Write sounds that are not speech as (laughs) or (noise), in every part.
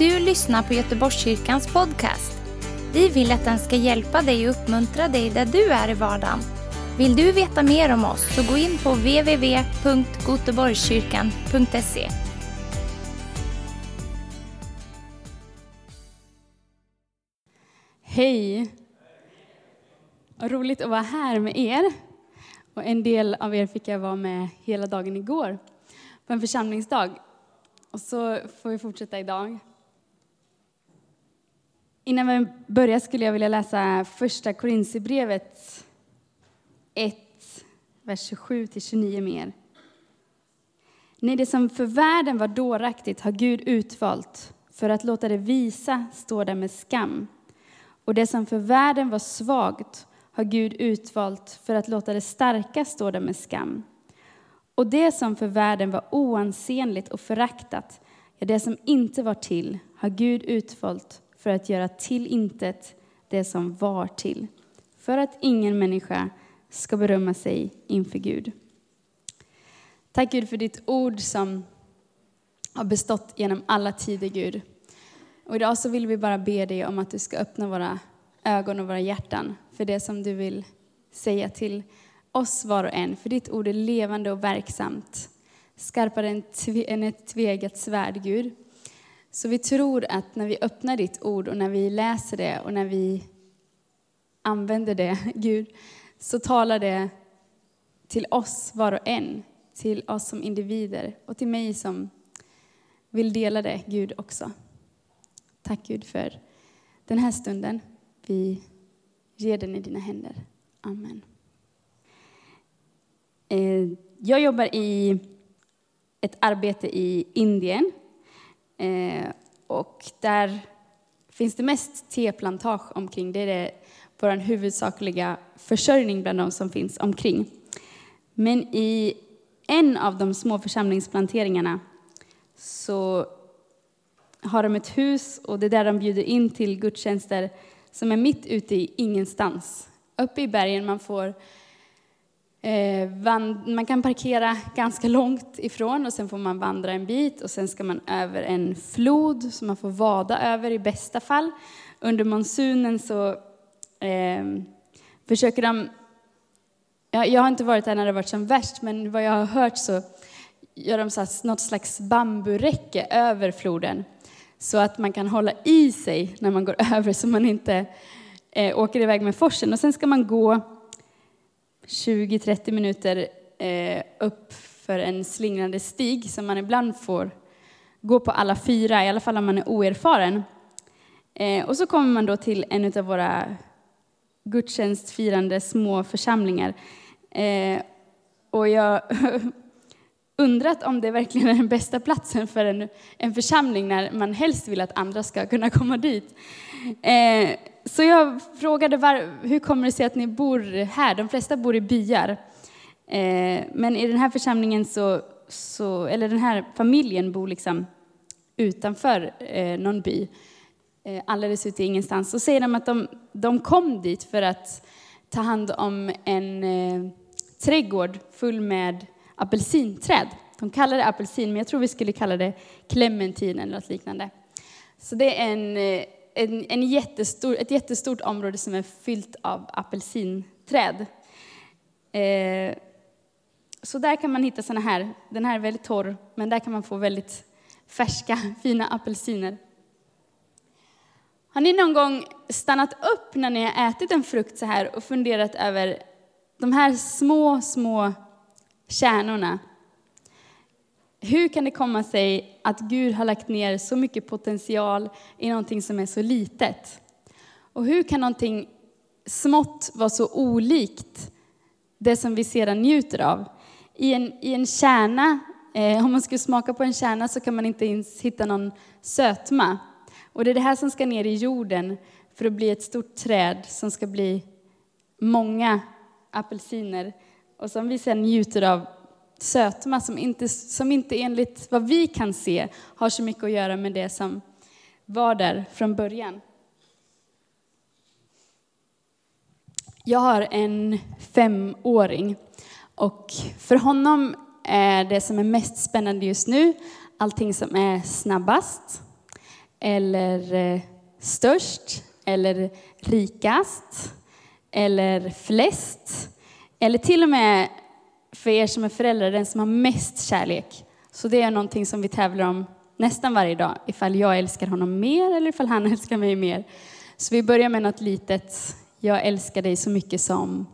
du lyssnar på Göteborgskyrkans podcast. Vi vill att den ska hjälpa dig och uppmuntra dig där du är i vardagen. Vill du veta mer om oss så gå in på www.goteborgskyrkan.se. Hej! Vad roligt att vara här med er. Och en del av er fick jag vara med hela dagen igår på en församlingsdag. Och så får vi fortsätta idag. Innan vi börjar skulle jag vilja läsa första Korinthierbrevet 1, vers 27-29 mer. Nej, det som för världen var dåraktigt har Gud utvalt för att låta det visa stå där med skam. Och det som för världen var svagt har Gud utvalt för att låta det starka stå där med skam. Och det som för världen var oansenligt och föraktat, ja, det som inte var till, har Gud utvalt för att göra till intet det som var till, för att ingen människa ska berömma sig inför Gud. Tack Gud för ditt ord som har bestått genom alla tider, Gud. Och idag så vill vi bara be dig om att du ska öppna våra ögon och våra hjärtan för det som du vill säga till oss var och en. För ditt ord är levande och verksamt, skarpare än ett tvegat svärd, Gud. Så vi tror att när vi öppnar ditt ord och när vi läser det och när vi använder det, (laughs) Gud, så talar det till oss var och en, till oss som individer och till mig som vill dela det, Gud, också. Tack Gud för den här stunden. Vi ger den i dina händer. Amen. Eh, jag jobbar i ett arbete i Indien. Eh, och där finns det mest teplantage omkring. Det är vår huvudsakliga försörjning bland de som finns omkring. Men i en av de små församlingsplanteringarna så har de ett hus och det är där de bjuder in till gudstjänster som är mitt ute i ingenstans. Uppe i bergen, man får Eh, man kan parkera ganska långt ifrån och sen får man vandra en bit och sen ska man över en flod som man får vada över i bästa fall. Under monsunen så eh, försöker de jag, jag har inte varit där när det varit som värst, men vad jag har hört så gör de så något slags bamburäcke över floden så att man kan hålla i sig när man går (laughs) över så man inte eh, åker iväg med forsen. Och sen ska man gå 20-30 minuter eh, upp för en slingrande stig som man ibland får gå på alla fyra, i alla fall om man är oerfaren. Eh, och så kommer man då till en av våra gudstjänstfirande små församlingar. Eh, och jag (laughs) undrat om det verkligen är den bästa platsen för en, en församling när man helst vill att andra ska kunna komma dit. Eh, så jag frågade var, hur kommer det sig att ni bor här? De flesta bor i byar. Eh, men i den här församlingen så, så, eller den här familjen bor liksom utanför eh, någon by, eh, alldeles ute i ingenstans. Så säger de att de, de kom dit för att ta hand om en eh, trädgård full med apelsinträd. De kallar det apelsin, men jag tror vi skulle kalla det clementin eller något liknande. Så det är en, eh, en, en jättestor, ett jättestort område som är fyllt av apelsinträd. Eh, så där kan man hitta såna här. Den här är väldigt torr, men där kan man få väldigt färska, (laughs) fina apelsiner. Har ni någon gång stannat upp när ni har ätit en frukt så här och funderat över de här små, små kärnorna. Hur kan det komma sig att Gud har lagt ner så mycket potential i någonting som är så litet? Och hur kan någonting smått vara så olikt det som vi sedan njuter av? I en, i en kärna, eh, om man skulle smaka på en kärna så kan man inte ens hitta någon sötma. Och det är det här som ska ner i jorden för att bli ett stort träd som ska bli många apelsiner och som vi sedan njuter av sötma som inte, som inte enligt vad vi kan se har så mycket att göra med det som var där från början. Jag har en femåring och för honom är det som är mest spännande just nu allting som är snabbast. eller eh, störst, eller rikast, eller flest, eller till och med för er som är föräldrar, den som har mest kärlek. Så det är någonting som vi tävlar om nästan varje dag, ifall jag älskar honom mer eller ifall han (laughs) älskar mig mer. Så vi börjar med något litet, jag älskar dig så mycket som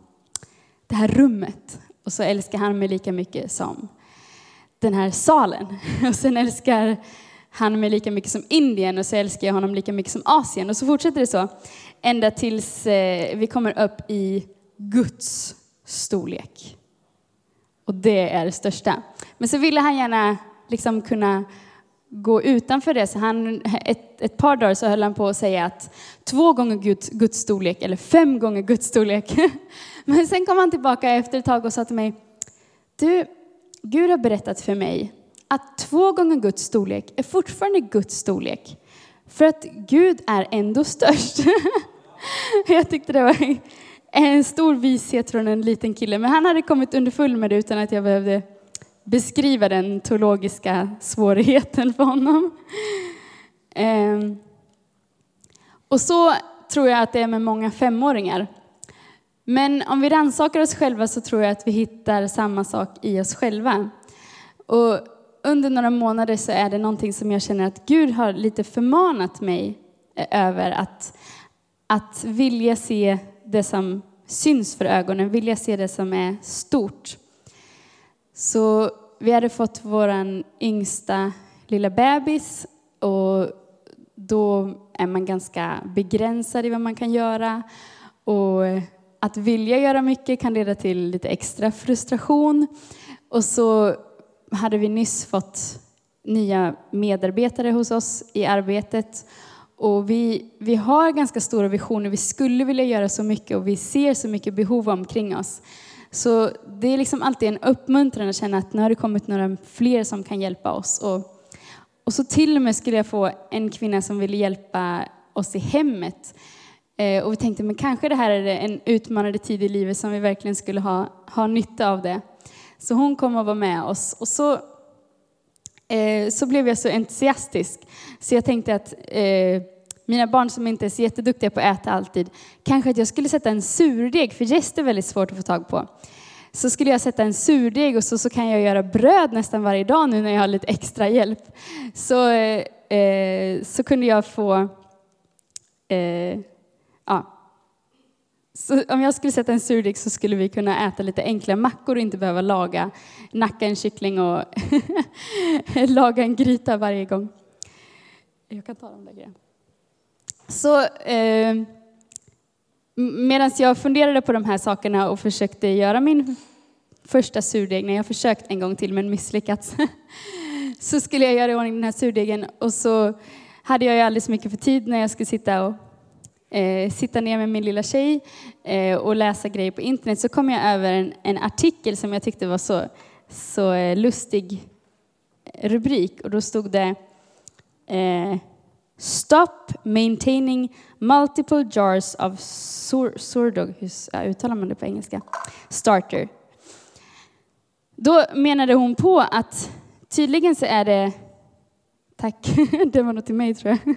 det här rummet. Och så älskar han mig lika mycket som den här salen. (laughs) Och sen älskar han mig lika mycket som Indien och så älskar jag honom lika mycket som Asien. Och så fortsätter det så ända tills eh, vi kommer upp i Guds storlek. Och det är det största. Men så ville han gärna liksom kunna gå utanför det. Så han, ett, ett par dagar så höll han på att säga att två gånger Guds, Guds storlek eller fem gånger Guds storlek. (laughs) Men sen kom han tillbaka efter ett tag och sa till mig, du, Gud har berättat för mig att två gånger Guds storlek är fortfarande Guds storlek. För att Gud är ändå störst. (laughs) Jag tyckte det var en stor vishet från en liten kille, men han hade kommit underfull med det utan att jag behövde beskriva den teologiska svårigheten för honom. Ehm, och så tror jag att det är med många femåringar. Men om vi rannsakar oss själva så tror jag att vi hittar samma sak i oss själva. Och under några månader så är det någonting som jag känner att Gud har lite förmanat mig eh, över att, att vilja se det som syns för ögonen, vilja se det som är stort. Så vi hade fått vår yngsta lilla bebis och då är man ganska begränsad i vad man kan göra. Och att vilja göra mycket kan leda till lite extra frustration. Och så hade vi nyss fått nya medarbetare hos oss i arbetet. Och vi, vi har ganska stora visioner, vi skulle vilja göra så mycket och vi ser så mycket behov omkring oss. Så det är liksom alltid en uppmuntran att känna att nu har det kommit några fler som kan hjälpa oss. Och, och så till och med skulle jag få en kvinna som ville hjälpa oss i hemmet. Eh, och vi tänkte, men kanske det här är en utmanande tid i livet som vi verkligen skulle ha, ha nytta av det. Så hon kom och var med oss. Och så, eh, så blev jag så entusiastisk. Så jag tänkte att eh, mina barn som inte är så jätteduktiga på att äta alltid, kanske att jag skulle sätta en surdeg, för jäst är väldigt svårt att få tag på. Så skulle jag sätta en surdeg och så, så kan jag göra bröd nästan varje dag nu när jag har lite extra hjälp. Så, eh, så kunde jag få eh, så om jag skulle sätta en surdeg så skulle vi kunna äta lite enkla mackor och inte behöva laga, nacka en kyckling och (laughs) laga en gryta varje gång. Jag kan ta de där grejerna. Så eh, medan jag funderade på de här sakerna och försökte göra min första surdeg, när jag försökt en gång till men misslyckats, (laughs) så skulle jag göra i ordning den här surdegen och så hade jag ju alldeles så mycket för tid när jag skulle sitta och eh, sitta ner med min lilla tjej eh, och läsa grejer på internet så kom jag över en, en artikel som jag tyckte var så, så eh, lustig eh, rubrik och då stod det eh, Stop maintaining multiple jars of sur surdog, hur uttalar man det på engelska? Starter. Då menade hon på att tydligen så är det, tack, (laughs) det var nog till mig tror jag.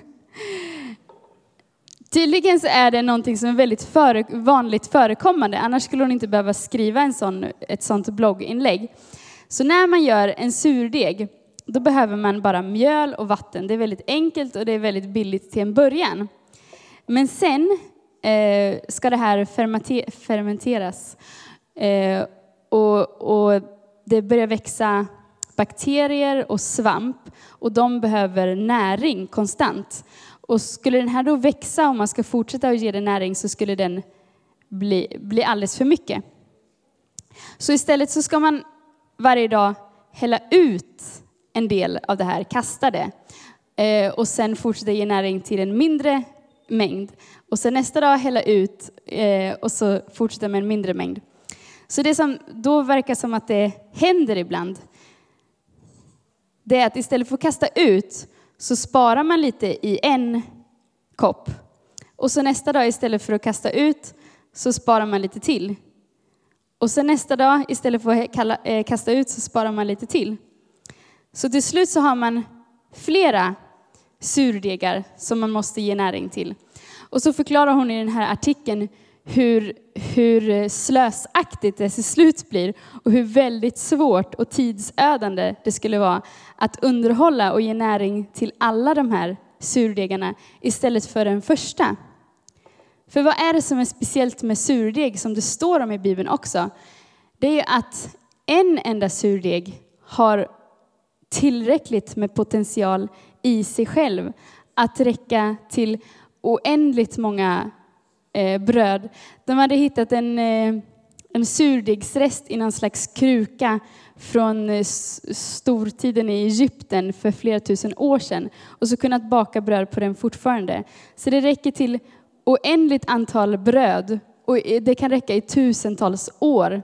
Tydligen så är det någonting som är väldigt före, vanligt förekommande, annars skulle hon inte behöva skriva en sån, ett sånt blogginlägg. Så när man gör en surdeg, då behöver man bara mjöl och vatten. Det är väldigt enkelt och det är väldigt billigt till en början. Men sen eh, ska det här fermenteras eh, och, och det börjar växa bakterier och svamp och de behöver näring konstant. Och skulle den här då växa, om man ska fortsätta att ge den näring, så skulle den bli, bli alldeles för mycket. Så istället så ska man varje dag hälla ut en del av det här kastade eh, och sen fortsätta ge näring till en mindre mängd. Och sen nästa dag hälla ut eh, och så fortsätta med en mindre mängd. Så det som då verkar som att det händer ibland, det är att istället för att kasta ut så sparar man lite i en kopp. Och så nästa dag istället för att kasta ut så sparar man lite till. Och sen nästa dag istället för att eh, kasta ut så sparar man lite till. Så till slut så har man flera surdegar som man måste ge näring till. Och så förklarar hon i den här artikeln hur, hur slösaktigt det till slut blir och hur väldigt svårt och tidsödande det skulle vara att underhålla och ge näring till alla de här surdegarna istället för den första. För vad är det som är speciellt med surdeg som det står om i Bibeln också? Det är att en enda surdeg har tillräckligt med potential i sig själv att räcka till oändligt många eh, bröd. De hade hittat en, eh, en surdegsrest i någon slags kruka från eh, stortiden i Egypten för flera tusen år sedan och så kunnat baka bröd på den fortfarande. Så det räcker till oändligt antal bröd och det kan räcka i tusentals år.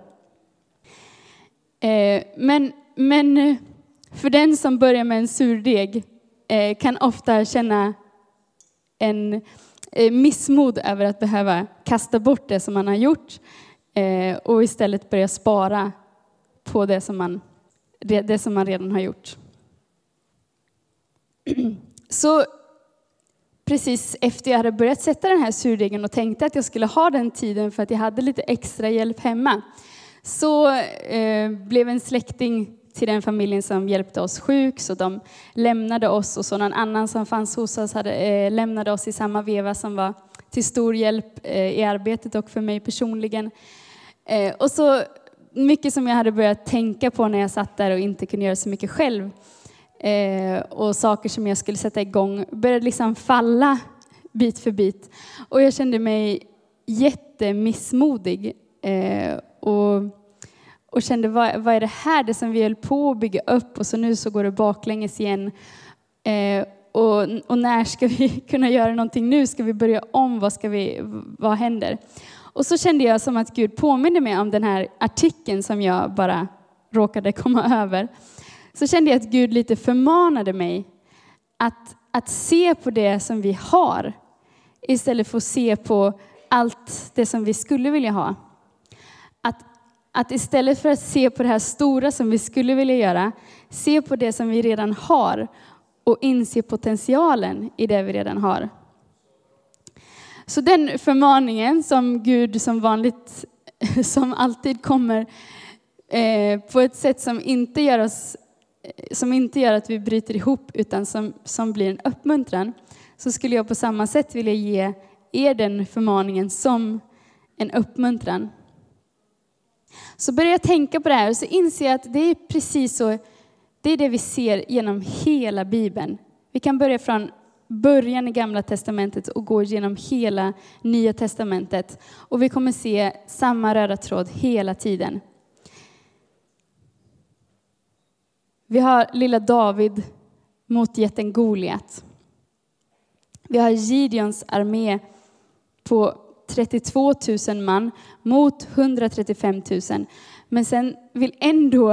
Eh, men, men eh, för den som börjar med en surdeg eh, kan ofta känna en Eh, missmod över att behöva kasta bort det som man har gjort eh, och istället börja spara på det som man, det som man redan har gjort. (clears throat) Så precis efter jag hade börjat sätta den här surdegen och tänkte att jag skulle ha den tiden för att jag hade lite extra hjälp hemma, så eh, blev en släkting till den familjen som hjälpte oss sjuk, så de lämnade oss och så någon annan som fanns hos oss hade, eh, lämnade oss i samma veva som var till stor hjälp eh, i arbetet och för mig personligen. Eh, och så mycket som jag hade börjat tänka på när jag satt där och inte kunde göra så mycket själv eh, och saker som jag skulle sätta igång började liksom falla bit för bit. Och jag kände mig jättemissmodig eh, och, och kände vad, vad är det här, det som vi höll på att bygga upp och så nu så går det baklänges igen. Eh, och, och, när ska vi (laughs) kunna göra någonting nu? Ska vi börja om? Vad, ska vi, vad händer? Och så kände jag som att Gud påminde mig om den här artikeln som jag bara råkade komma (laughs) över så kände jag att Gud lite förmanade mig att, att se på det som vi har istället för att se på allt det som vi skulle vilja ha. Att, istället för att se på det här stora som vi skulle vilja göra, se på det som vi redan har och inse potentialen i det vi redan har. Så den förmaningen som Gud som vanligt, (laughs) som alltid kommer eh, på ett sätt som inte gör oss eh, som inte gör att vi bryter ihop utan som, som blir en uppmuntran, så skulle jag på samma sätt vilja ge er den förmaningen som en uppmuntran. Så börjar jag tänka på det här och så inser jag att det är precis så, det är det vi ser genom hela Bibeln. Vi kan börja från början i Gamla Testamentet och gå genom hela Nya Testamentet. Och vi kommer se samma röda tråd hela tiden. Vi har lilla David mot jätten Goliat. Vi har Gideons armé på 32 000 man mot 135 000. Men sen vill ändå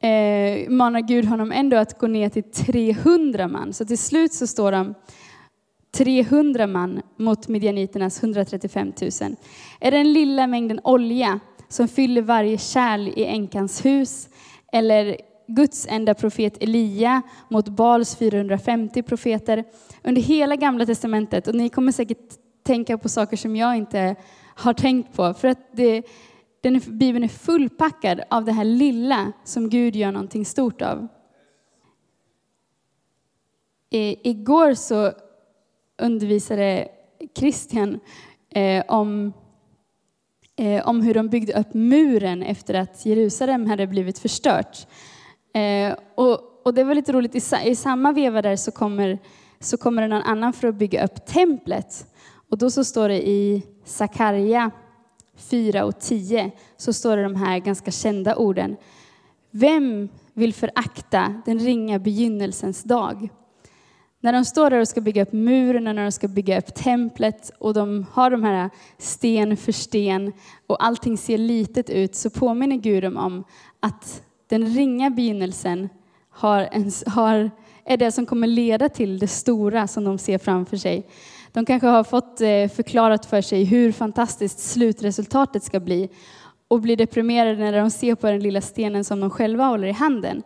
eh, manar Gud honom ändå att gå ner till 300 man. Så till slut så står de 300 man mot midjaniternas 135 000. Är det den lilla mängden olja som fyller varje kärl i änkans hus? Eller Guds enda profet Elia mot Bals 450 profeter under hela gamla testamentet. Och ni kommer säkert tänka på saker som jag inte har tänkt på. För att det, den, Bibeln är fullpackad av det här lilla som Gud gör någonting stort av. I, igår så undervisade Christian eh, om, eh, om hur de byggde upp muren efter att Jerusalem hade blivit förstört. Eh, och, och, det var lite roligt, i, i samma veva där så kommer, så kommer det någon annan för att bygga upp templet. Och då så står det i Sakarja 4 och 10 så står det de här ganska kända orden. Vem vill förakta den ringa begynnelsens dag? När de står där och ska bygga upp muren och när de ska bygga upp templet och de har de här sten för sten och allting ser litet ut så påminner Gud dem om att den ringa begynnelsen har en, har, är det som kommer leda till det stora som de ser framför sig. De kanske har fått eh, förklarat för sig hur fantastiskt slutresultatet ska bli och blir deprimerade när de ser på den lilla stenen som de själva håller i handen.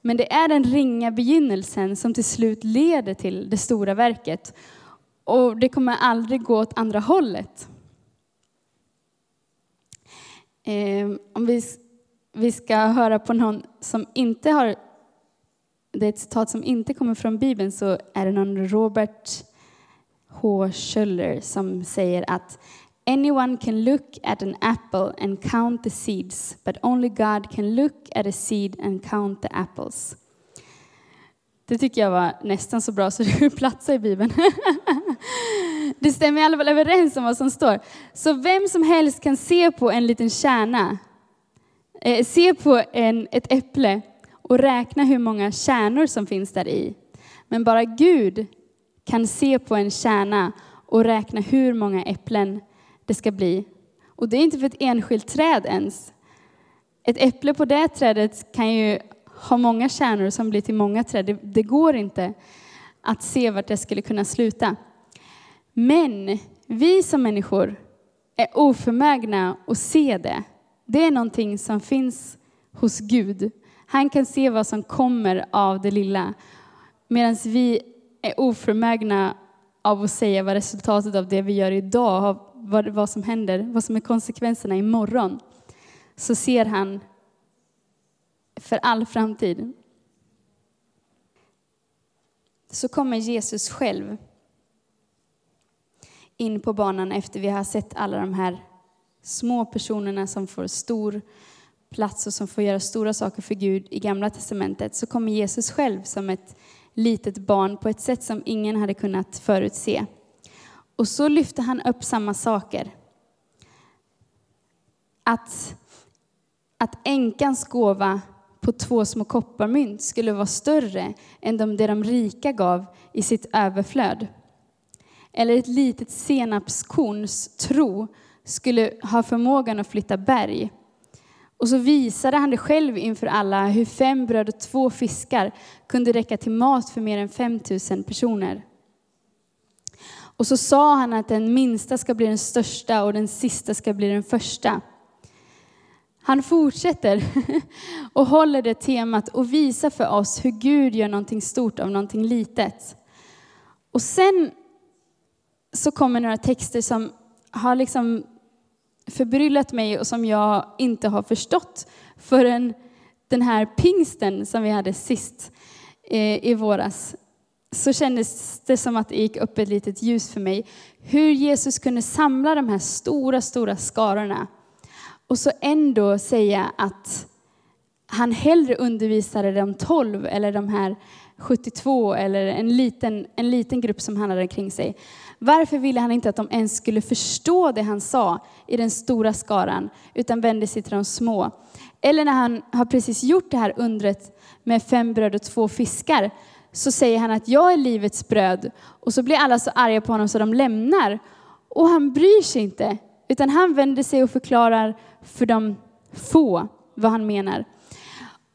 Men det är den ringa begynnelsen som till slut leder till det stora verket. Och det kommer aldrig gå åt andra hållet. Ehm, om vi, vi ska höra på någon som inte har, det är ett citat som inte kommer från Bibeln, så är det någon Robert H. Schuller som säger att Anyone can look at an apple and count the seeds, but only God can look at a seed and count the apples. Det tycker jag var nästan så bra så det (laughs) platsar i Bibeln. (laughs) Det stämmer i alla fall överens om vad som står. Så vem som helst kan se på en liten kärna, eh, se på en, ett äpple och räkna hur många kärnor som finns där i. Men bara Gud kan se på en kärna och räkna hur många äpplen det ska bli. Och det är inte för ett enskilt träd ens. Ett äpple på det trädet kan ju ha många kärnor som blir till många träd. Det, det går inte att se vart det skulle kunna sluta. Men vi som människor är oförmögna att se det. Det är någonting som finns hos Gud. Han kan se vad som kommer av det lilla. Medan vi är oförmögna av att säga vad resultatet av det vi gör idag, vad, vad som händer, vad som är konsekvenserna imorgon. Så ser han för all framtid. Så kommer Jesus själv in på banan efter vi har sett alla de här små personerna som får stor plats och som får göra stora saker för Gud i Gamla Testamentet, så kommer Jesus själv som ett litet barn på ett sätt som ingen hade kunnat förutse. Och så lyfte han upp samma saker. Att, att änkans gåva på två små kopparmynt skulle vara större än de, det de rika gav i sitt överflöd. Eller ett litet senapskorns tro skulle ha förmågan att flytta berg. Och så visade han det själv inför alla hur fem bröd och två fiskar kunde räcka till mat för mer än 5 000 personer. Och så sa han att den minsta ska bli den största och den sista ska bli den första. Han fortsätter (laughs) och håller det temat och visar för oss hur Gud gör någonting stort av någonting litet. Och sen så kommer några texter som har liksom förbryllat mig och som jag inte har förstått förrän den här pingsten som vi hade sist eh, i våras. Så kändes det som att det gick upp ett litet ljus för mig. Hur Jesus kunde samla de här stora, stora skarorna och så ändå säga att han hellre undervisade de tolv eller de här 72 eller en liten, en liten grupp som han hade kring sig. Varför ville han inte att de ens skulle förstå det han sa i den stora skaran, utan vände sig till de små? Eller när han har precis gjort det här undret med fem bröd och två fiskar, så säger han att jag är livets bröd. Och så blir alla så arga på honom så de lämnar. Och han bryr sig inte, utan han vänder sig och förklarar för de få vad han menar.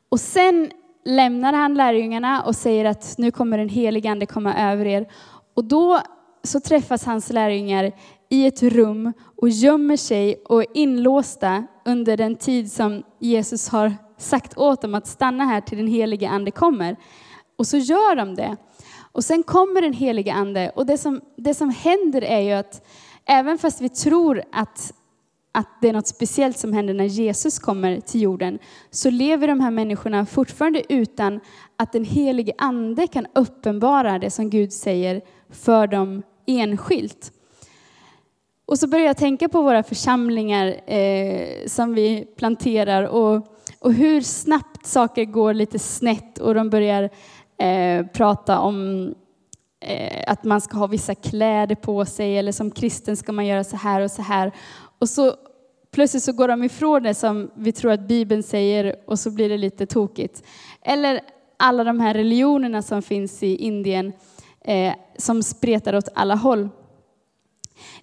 Och sen lämnar han lärjungarna och säger att nu kommer den helige ande komma över er. Och då så träffas hans lärjungar i ett rum och gömmer sig och är inlåsta under den tid som Jesus har sagt åt dem att stanna här till den helige ande kommer. Och så gör de det. Och sen kommer den helige ande och det som, det som händer är ju att även fast vi tror att att det är något speciellt som händer när Jesus kommer till jorden, så lever de här människorna fortfarande utan att den helige ande kan uppenbara det som Gud säger för dem enskilt. Och så börjar jag tänka på våra församlingar eh, som vi planterar och, och hur snabbt saker går lite snett och de börjar eh, prata om eh, att man ska ha vissa kläder på sig eller som kristen ska man göra så här och så här. Och så plötsligt så går de ifrån det som vi tror att Bibeln säger och så blir det lite tokigt. Eller alla de här religionerna som finns i Indien eh, som spretar åt alla håll.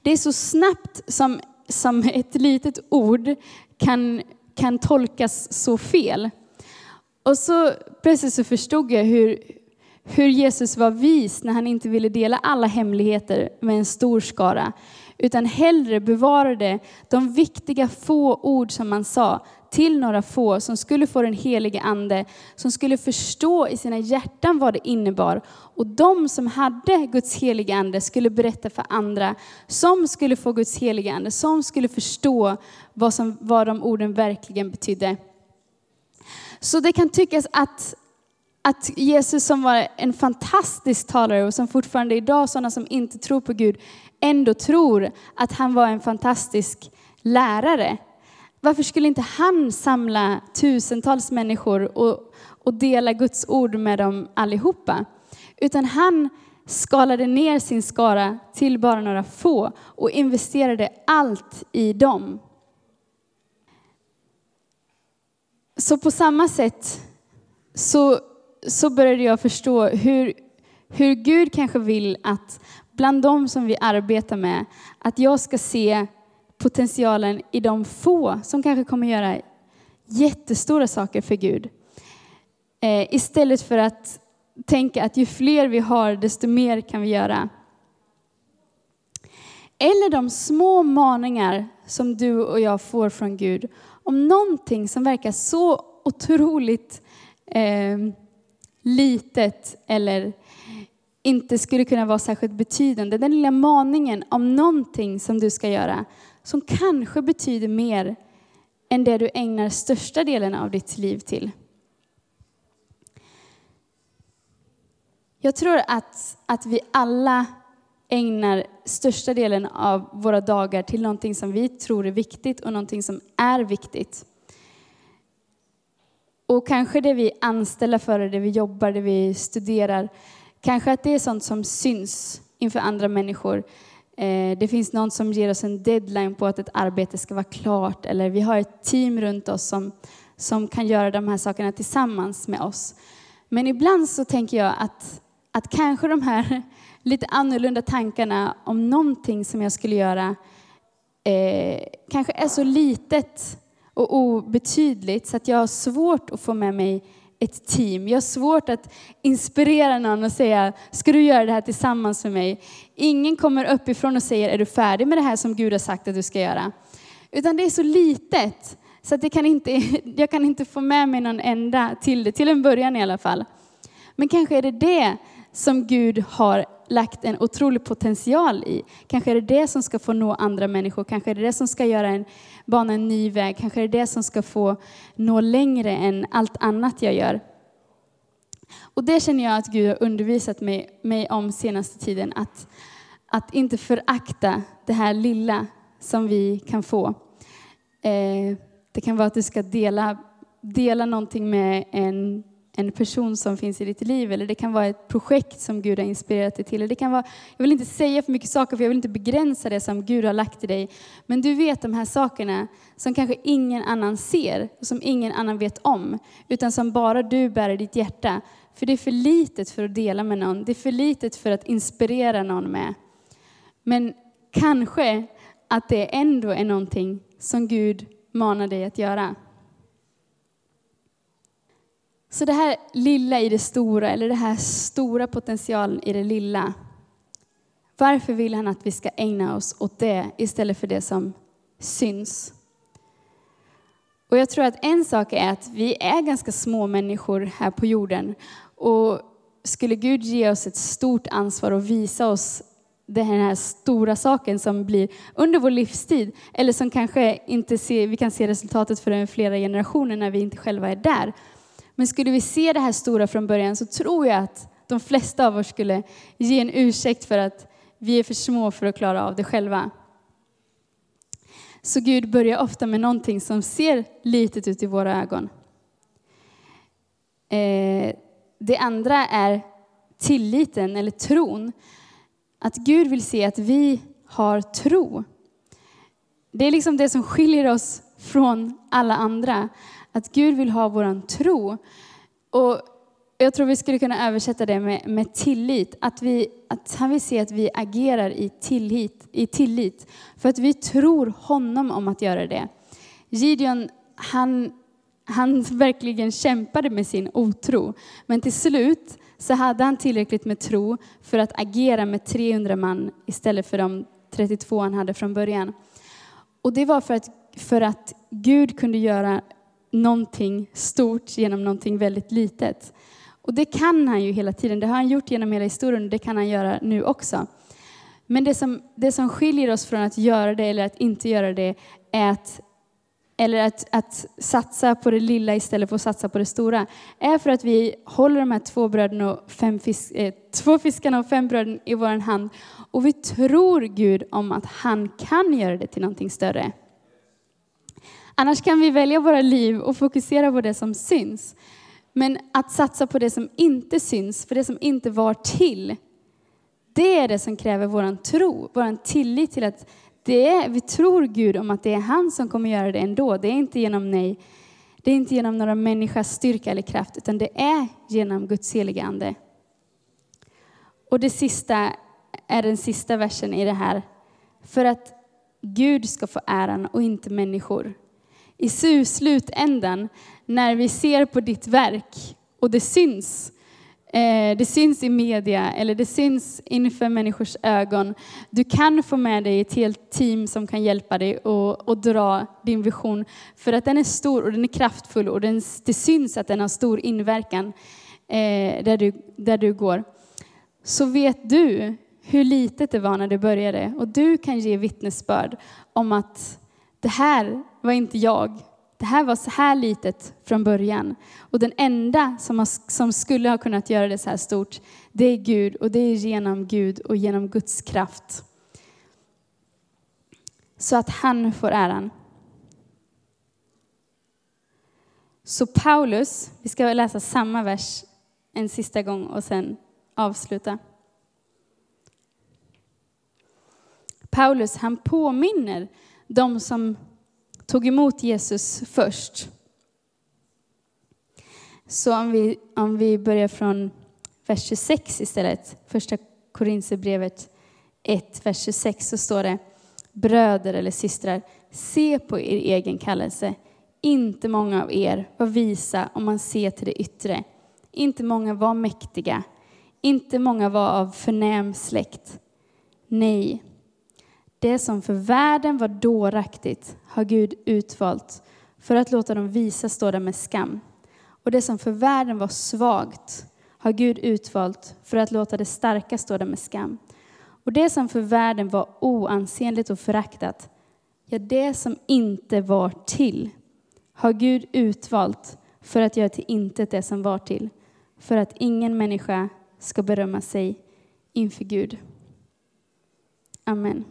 Det är så snabbt som, som ett litet ord kan, kan tolkas så fel. Och så plötsligt så förstod jag hur, hur Jesus var vis när han inte ville dela alla hemligheter med en stor skara utan hellre bevarade de viktiga få ord som man sa till några få som skulle få den helige ande, som skulle förstå i sina hjärtan vad det innebar. Och de som hade Guds helige ande skulle berätta för andra, som skulle få Guds helige ande, som skulle förstå vad, som, vad de orden verkligen betydde. Så det kan tyckas att att Jesus som var en fantastisk talare och som fortfarande idag sådana som inte tror på Gud ändå tror att han var en fantastisk lärare. Varför skulle inte han samla tusentals människor och, och dela Guds ord med dem allihopa? Utan han skalade ner sin skara till bara några få och investerade allt i dem. Så på samma sätt så så började jag förstå hur, hur Gud kanske vill att bland de som vi arbetar med, att jag ska se potentialen i de få som kanske kommer göra jättestora saker för Gud. Eh, istället för att tänka att ju fler vi har, desto mer kan vi göra. Eller de små maningar som du och jag får från Gud om någonting som verkar så otroligt eh, litet eller inte skulle kunna vara särskilt betydande. Den lilla maningen om någonting som du ska göra som kanske betyder mer än det du ägnar största delen av ditt liv till. Jag tror att, att vi alla ägnar största delen av våra dagar till någonting som vi tror är viktigt och någonting som är viktigt. Och kanske det vi är anställda för, det vi jobbar, det vi studerar, kanske att det är sånt som syns inför andra människor. Eh, det finns någon som ger oss en deadline på att ett arbete ska vara klart, eller vi har ett team runt oss som, som kan göra de här sakerna tillsammans med oss. Men ibland så tänker jag att, att kanske de här (laughs) lite annorlunda tankarna om någonting som jag skulle göra eh, kanske är så litet och obetydligt så att jag har svårt att få med mig ett team. Jag har svårt att inspirera någon och säga, ska du göra det här tillsammans med mig? Ingen kommer uppifrån och säger, är du färdig med det här som Gud har sagt att du ska göra? Utan det är så litet så att det kan inte, (laughs) jag kan inte få med mig någon enda till det, till en början i alla fall. Men kanske är det det som Gud har lagt en otrolig potential i. Kanske är det det som ska få nå andra människor, kanske är det det som ska göra en, bana en ny väg, kanske är det det som ska få nå längre än allt annat jag gör. Och det känner jag att Gud har undervisat mig, mig om senaste tiden, att, att inte förakta det här lilla som vi kan få. Eh, det kan vara att du ska dela, dela någonting med en en person som finns i ditt liv eller det kan vara ett projekt som Gud har inspirerat dig till. det kan vara, jag vill inte säga för mycket saker för jag vill inte begränsa det som Gud har lagt i dig. Men du vet de här sakerna som kanske ingen annan ser och som ingen annan vet om. Utan som bara du bär i ditt hjärta. För det är för litet för att dela med någon. Det är för litet för att inspirera någon med. Men kanske att det ändå är någonting som Gud manar dig att göra. Så det här lilla i det stora, eller det här stora potentialen i det lilla. Varför vill han att vi ska ägna oss åt det istället för det som syns? Och jag tror att en sak är att vi är ganska små människor här på jorden. Och skulle Gud ge oss ett stort ansvar och visa oss den här stora saken som blir under vår livstid, eller som kanske inte ser, vi kan se resultatet för flera generationer när vi inte själva är där, men skulle vi se det här stora från början så tror jag att de flesta av oss skulle ge en ursäkt för att vi är för små för att klara av det själva. Så Gud börjar ofta med någonting som ser litet ut i våra ögon. Eh, det andra är tilliten eller tron. Att Gud vill se att vi har tro. Det är liksom det som skiljer oss från alla andra. Att Gud vill ha våran tro. Och jag tror vi skulle kunna översätta det med, med tillit. Att, vi, att han vill se att vi agerar i tillit, i tillit. För att vi tror honom om att göra det. Gideon, han, han verkligen kämpade med sin otro. Men till slut så hade han tillräckligt med tro för att agera med 300 man istället för de 32 han hade från början. Och det var för att, för att Gud kunde göra någonting stort genom någonting väldigt litet. Och det kan han ju hela tiden. Det har han gjort genom hela historien och det kan han göra nu också. Men det som, det som skiljer oss från att göra det eller att inte göra det är att eller att, att satsa på det lilla istället för att satsa på det stora, är för att vi håller de här två, bröden och fem fisk, eh, två fiskarna och fem bröden i vår hand och vi tror Gud om att han kan göra det till någonting större. Annars kan vi välja våra liv och fokusera på det som syns. Men att satsa på det som inte syns, för det som inte var till, det är det som kräver vår tro, vår tillit till att det är, vi tror Gud om att det är han som kommer göra det ändå. Det är inte genom nej, det är inte genom några människas styrka eller kraft, utan det är genom Guds heliga Ande. Och det sista är den sista versen i det här. För att Gud ska få äran och inte människor. I slutändan, när vi ser på ditt verk och det syns, eh, det syns i media eller det syns inför människors ögon. Du kan få med dig ett helt team som kan hjälpa dig och, och dra din vision. För att den är stor och den är kraftfull och den, det syns att den har stor inverkan eh, där, du, där du går. Så vet du hur litet det var när du började och du kan ge vittnesbörd om att det här var inte jag, det här var så här litet från början. Och den enda som, har, som skulle ha kunnat göra det så här stort, det är Gud. Och det är genom Gud och genom Guds kraft. Så att han får äran. Så Paulus, vi ska läsa samma vers en sista gång och sen avsluta. Paulus, han påminner de som tog emot Jesus först. Så om vi, om vi börjar från vers 26 istället, första Korinthierbrevet 1, vers 26, så står det Bröder eller systrar, se på er egen kallelse. Inte många av er var visa om man ser till det yttre. Inte många var mäktiga. Inte många var av förnäm släkt. Nej, det som för världen var dåraktigt har Gud utvalt för att låta dem visa stå där med skam. Och det som för världen var svagt har Gud utvalt för att låta det starka stå där med skam. Och det som för världen var oansenligt och föraktat, ja, det som inte var till, har Gud utvalt för att göra till intet det som var till, för att ingen människa ska berömma sig inför Gud. Amen.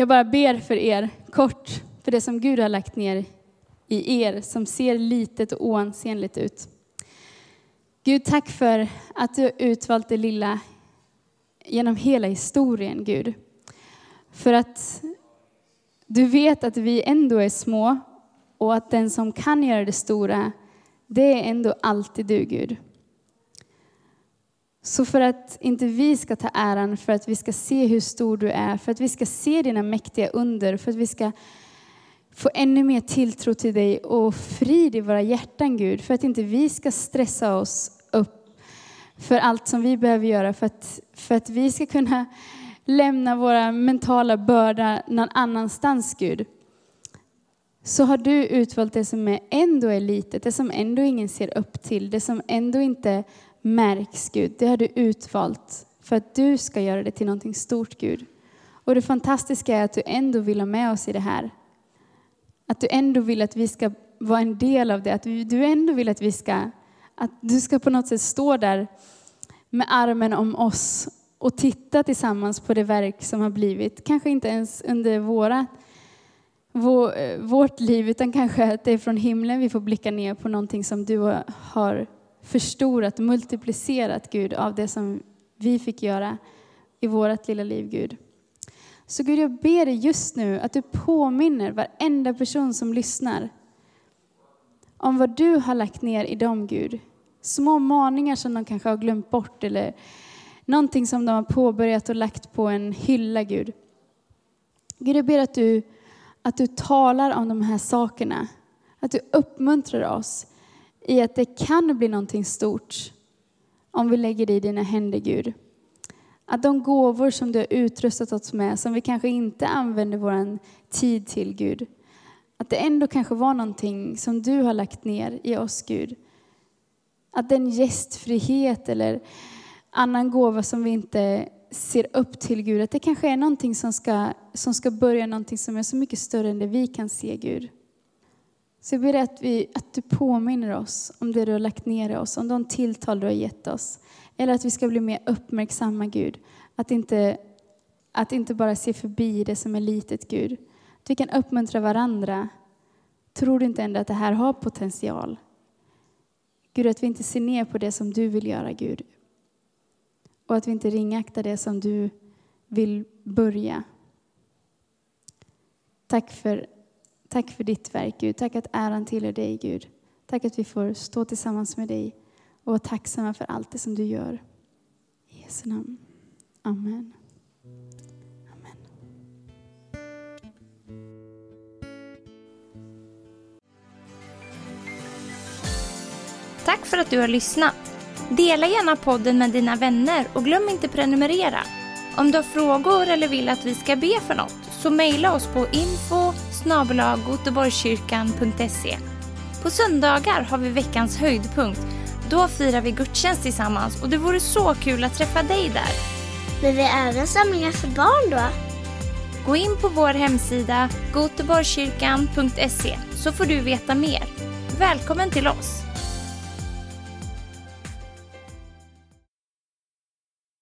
Jag bara ber för er kort, för det som Gud har lagt ner i er som ser litet och oansenligt ut. Gud, tack för att du har utvalt det lilla genom hela historien, Gud. För att du vet att vi ändå är små och att den som kan göra det stora, det är ändå alltid du, Gud. Så för att inte vi ska ta äran, för att vi ska se hur stor du är, för att vi ska se dina mäktiga under, för att vi ska få ännu mer tilltro till dig och frid i våra hjärtan, Gud, för att inte vi ska stressa oss upp för allt som vi behöver göra, för att, för att vi ska kunna lämna våra mentala börda någon annanstans, Gud. Så har du utvalt det som är ändå är litet, det som ändå ingen ser upp till, det som ändå inte märks, Gud. Det har du utvalt för att du ska göra det till någonting stort, Gud. Och det fantastiska är att du ändå vill ha med oss i det här. Att du ändå vill att vi ska vara en del av det. Att du ändå vill att vi ska, att du ska på något sätt stå där med armen om oss och titta tillsammans på det verk som har blivit. Kanske inte ens under våra, vårt liv, utan kanske att det är från himlen vi får blicka ner på någonting som du har förstorat, och multiplicerat Gud av det som vi fick göra i vårt lilla liv, Gud. Så Gud, jag ber dig just nu att du påminner varenda person som lyssnar om vad du har lagt ner i dem, Gud. Små maningar som de kanske har glömt bort eller någonting som de har påbörjat och lagt på en hylla, Gud. Gud, jag ber att du, att du talar om de här sakerna, att du uppmuntrar oss i att det kan bli någonting stort om vi lägger det i dina händer, Gud. Att de gåvor som du har utrustat oss med, som vi kanske inte använder vår tid till, Gud, att det ändå kanske var någonting som du har lagt ner i oss, Gud. Att den gästfrihet eller annan gåva som vi inte ser upp till Gud, att det kanske är någonting som ska, som ska börja någonting som är så mycket större än det vi kan se, Gud. Så jag ber att, vi, att du påminner oss om det du har lagt ner i oss, om de tilltal du har gett oss. Eller att vi ska bli mer uppmärksamma, Gud. Att inte, att inte bara se förbi det som är litet, Gud. Att vi kan uppmuntra varandra. Tror du inte ändå att det här har potential? Gud, att vi inte ser ner på det som du vill göra, Gud. Och att vi inte ringaktar det som du vill börja. Tack för, tack för ditt verk, Gud. Tack att äran tillhör dig, Gud. Tack att vi får stå tillsammans med dig och vara tacksamma för allt det som du gör. I Jesu namn. Amen. Amen. Tack för att du har lyssnat. Dela gärna podden med dina vänner och glöm inte prenumerera. Om du har frågor eller vill att vi ska be för något så mejla oss på info på söndagar har vi veckans höjdpunkt. Då firar vi gudstjänst tillsammans och det vore så kul att träffa dig där. Men vi har även samlingar för barn då? Gå in på vår hemsida goteborgskyrkan.se så får du veta mer. Välkommen till oss!